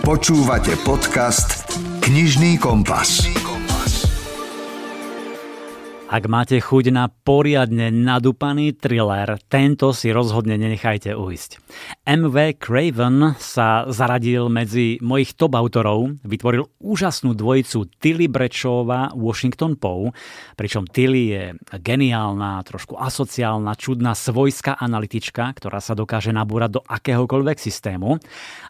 Počúvate podcast Knižný kompas. Ak máte chuť na poriadne nadúpaný thriller, tento si rozhodne nenechajte ujsť. MV Craven sa zaradil medzi mojich top autorov, vytvoril úžasnú dvojicu Tilly Brečová Washington Poe, pričom Tilly je geniálna, trošku asociálna, čudná svojská analytička, ktorá sa dokáže nabúrať do akéhokoľvek systému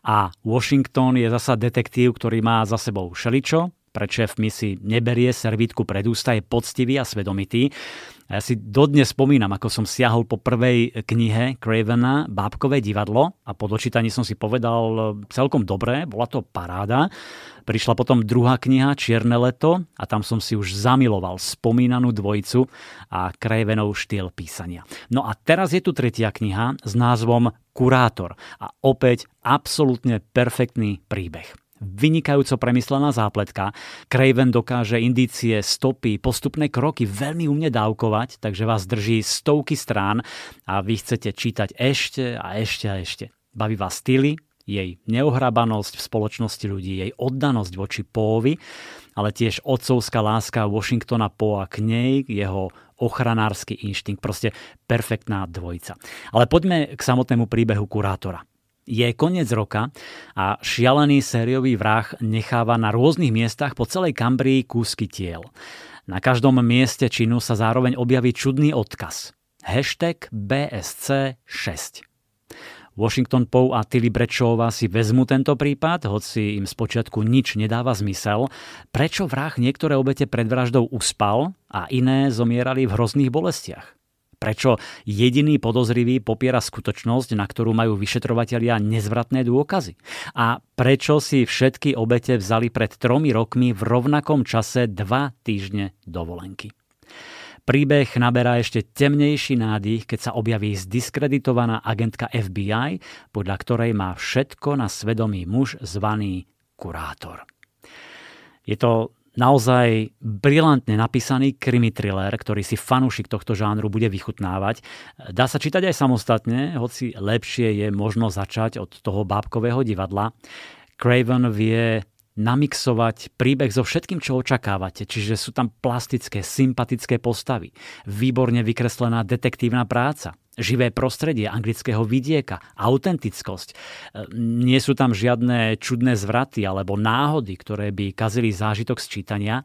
a Washington je zasa detektív, ktorý má za sebou šeličo, pred šéfmi si neberie servítku pred ústa, je poctivý a svedomitý. A ja si dodnes spomínam, ako som siahol po prvej knihe Cravena Bábkové divadlo a po dočítaní som si povedal e, celkom dobre, bola to paráda. Prišla potom druhá kniha Čierne leto a tam som si už zamiloval spomínanú dvojicu a Cravenov štýl písania. No a teraz je tu tretia kniha s názvom Kurátor a opäť absolútne perfektný príbeh vynikajúco premyslená zápletka. Craven dokáže indície, stopy, postupné kroky veľmi umne dávkovať, takže vás drží stovky strán a vy chcete čítať ešte a ešte a ešte. Baví vás styly, jej neohrabanosť v spoločnosti ľudí, jej oddanosť voči Póvi, ale tiež otcovská láska Washingtona Poa k nej, jeho ochranársky inštinkt, proste perfektná dvojica. Ale poďme k samotnému príbehu kurátora. Je koniec roka a šialený sériový vrah necháva na rôznych miestach po celej Kambrii kúsky tiel. Na každom mieste činu sa zároveň objaví čudný odkaz. Hashtag BSC 6. Washington Poe a Tilly Brečová si vezmu tento prípad, hoci im spočiatku nič nedáva zmysel. Prečo vrah niektoré obete pred vraždou uspal a iné zomierali v hrozných bolestiach? Prečo jediný podozrivý popiera skutočnosť, na ktorú majú vyšetrovatelia nezvratné dôkazy? A prečo si všetky obete vzali pred tromi rokmi v rovnakom čase dva týždne dovolenky? Príbeh naberá ešte temnejší nádych, keď sa objaví zdiskreditovaná agentka FBI, podľa ktorej má všetko na svedomí muž zvaný kurátor. Je to naozaj brilantne napísaný krimi thriller, ktorý si fanúšik tohto žánru bude vychutnávať. Dá sa čítať aj samostatne, hoci lepšie je možno začať od toho bábkového divadla. Craven vie namixovať príbeh so všetkým, čo očakávate. Čiže sú tam plastické, sympatické postavy, výborne vykreslená detektívna práca, živé prostredie anglického vidieka, autentickosť. E, nie sú tam žiadne čudné zvraty alebo náhody, ktoré by kazili zážitok z čítania.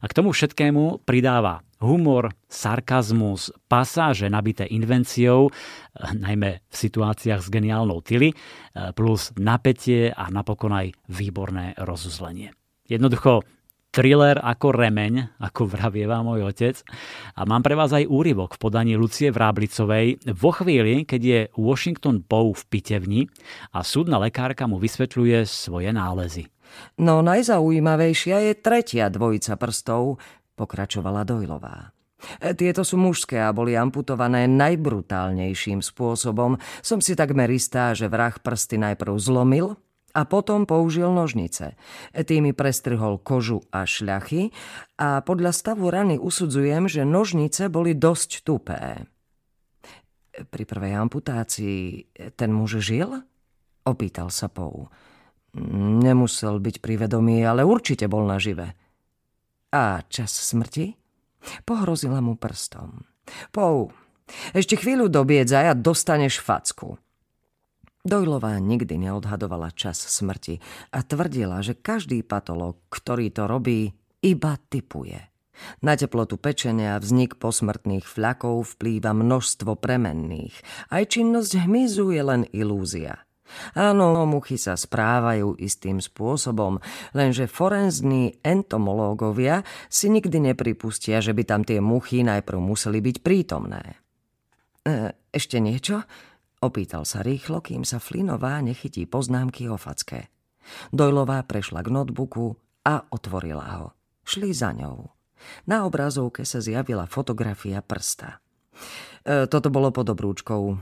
A k tomu všetkému pridáva humor, sarkazmus, pasáže nabité invenciou, e, najmä v situáciách s geniálnou Tilly, e, plus napätie a napokon aj výborné rozuzlenie. Jednoducho thriller ako remeň, ako vravieva môj otec. A mám pre vás aj úryvok v podaní Lucie Vráblicovej vo chvíli, keď je Washington Poe v pitevni a súdna lekárka mu vysvetľuje svoje nálezy. No najzaujímavejšia je tretia dvojica prstov, pokračovala Dojlová. Tieto sú mužské a boli amputované najbrutálnejším spôsobom. Som si takmer istá, že vrah prsty najprv zlomil a potom použil nožnice. Tými prestrhol kožu a šľachy a podľa stavu rany usudzujem, že nožnice boli dosť tupé. Pri prvej amputácii ten muž žil? Opýtal sa Pou. Nemusel byť pri vedomí, ale určite bol nažive. A čas smrti? Pohrozila mu prstom. Pou, ešte chvíľu dobiedzaj a dostaneš facku. Dojlová nikdy neodhadovala čas smrti a tvrdila, že každý patolog, ktorý to robí, iba typuje. Na teplotu pečenia a vznik posmrtných fľakov vplýva množstvo premenných. Aj činnosť hmyzu je len ilúzia. Áno, muchy sa správajú istým spôsobom, lenže forenzní entomológovia si nikdy nepripustia, že by tam tie muchy najprv museli byť prítomné. E, ešte niečo? Opýtal sa rýchlo, kým sa Flinová nechytí poznámky o facke. Dojlová prešla k notebooku a otvorila ho. Šli za ňou. Na obrazovke sa zjavila fotografia prsta. E, toto bolo pod obrúčkou.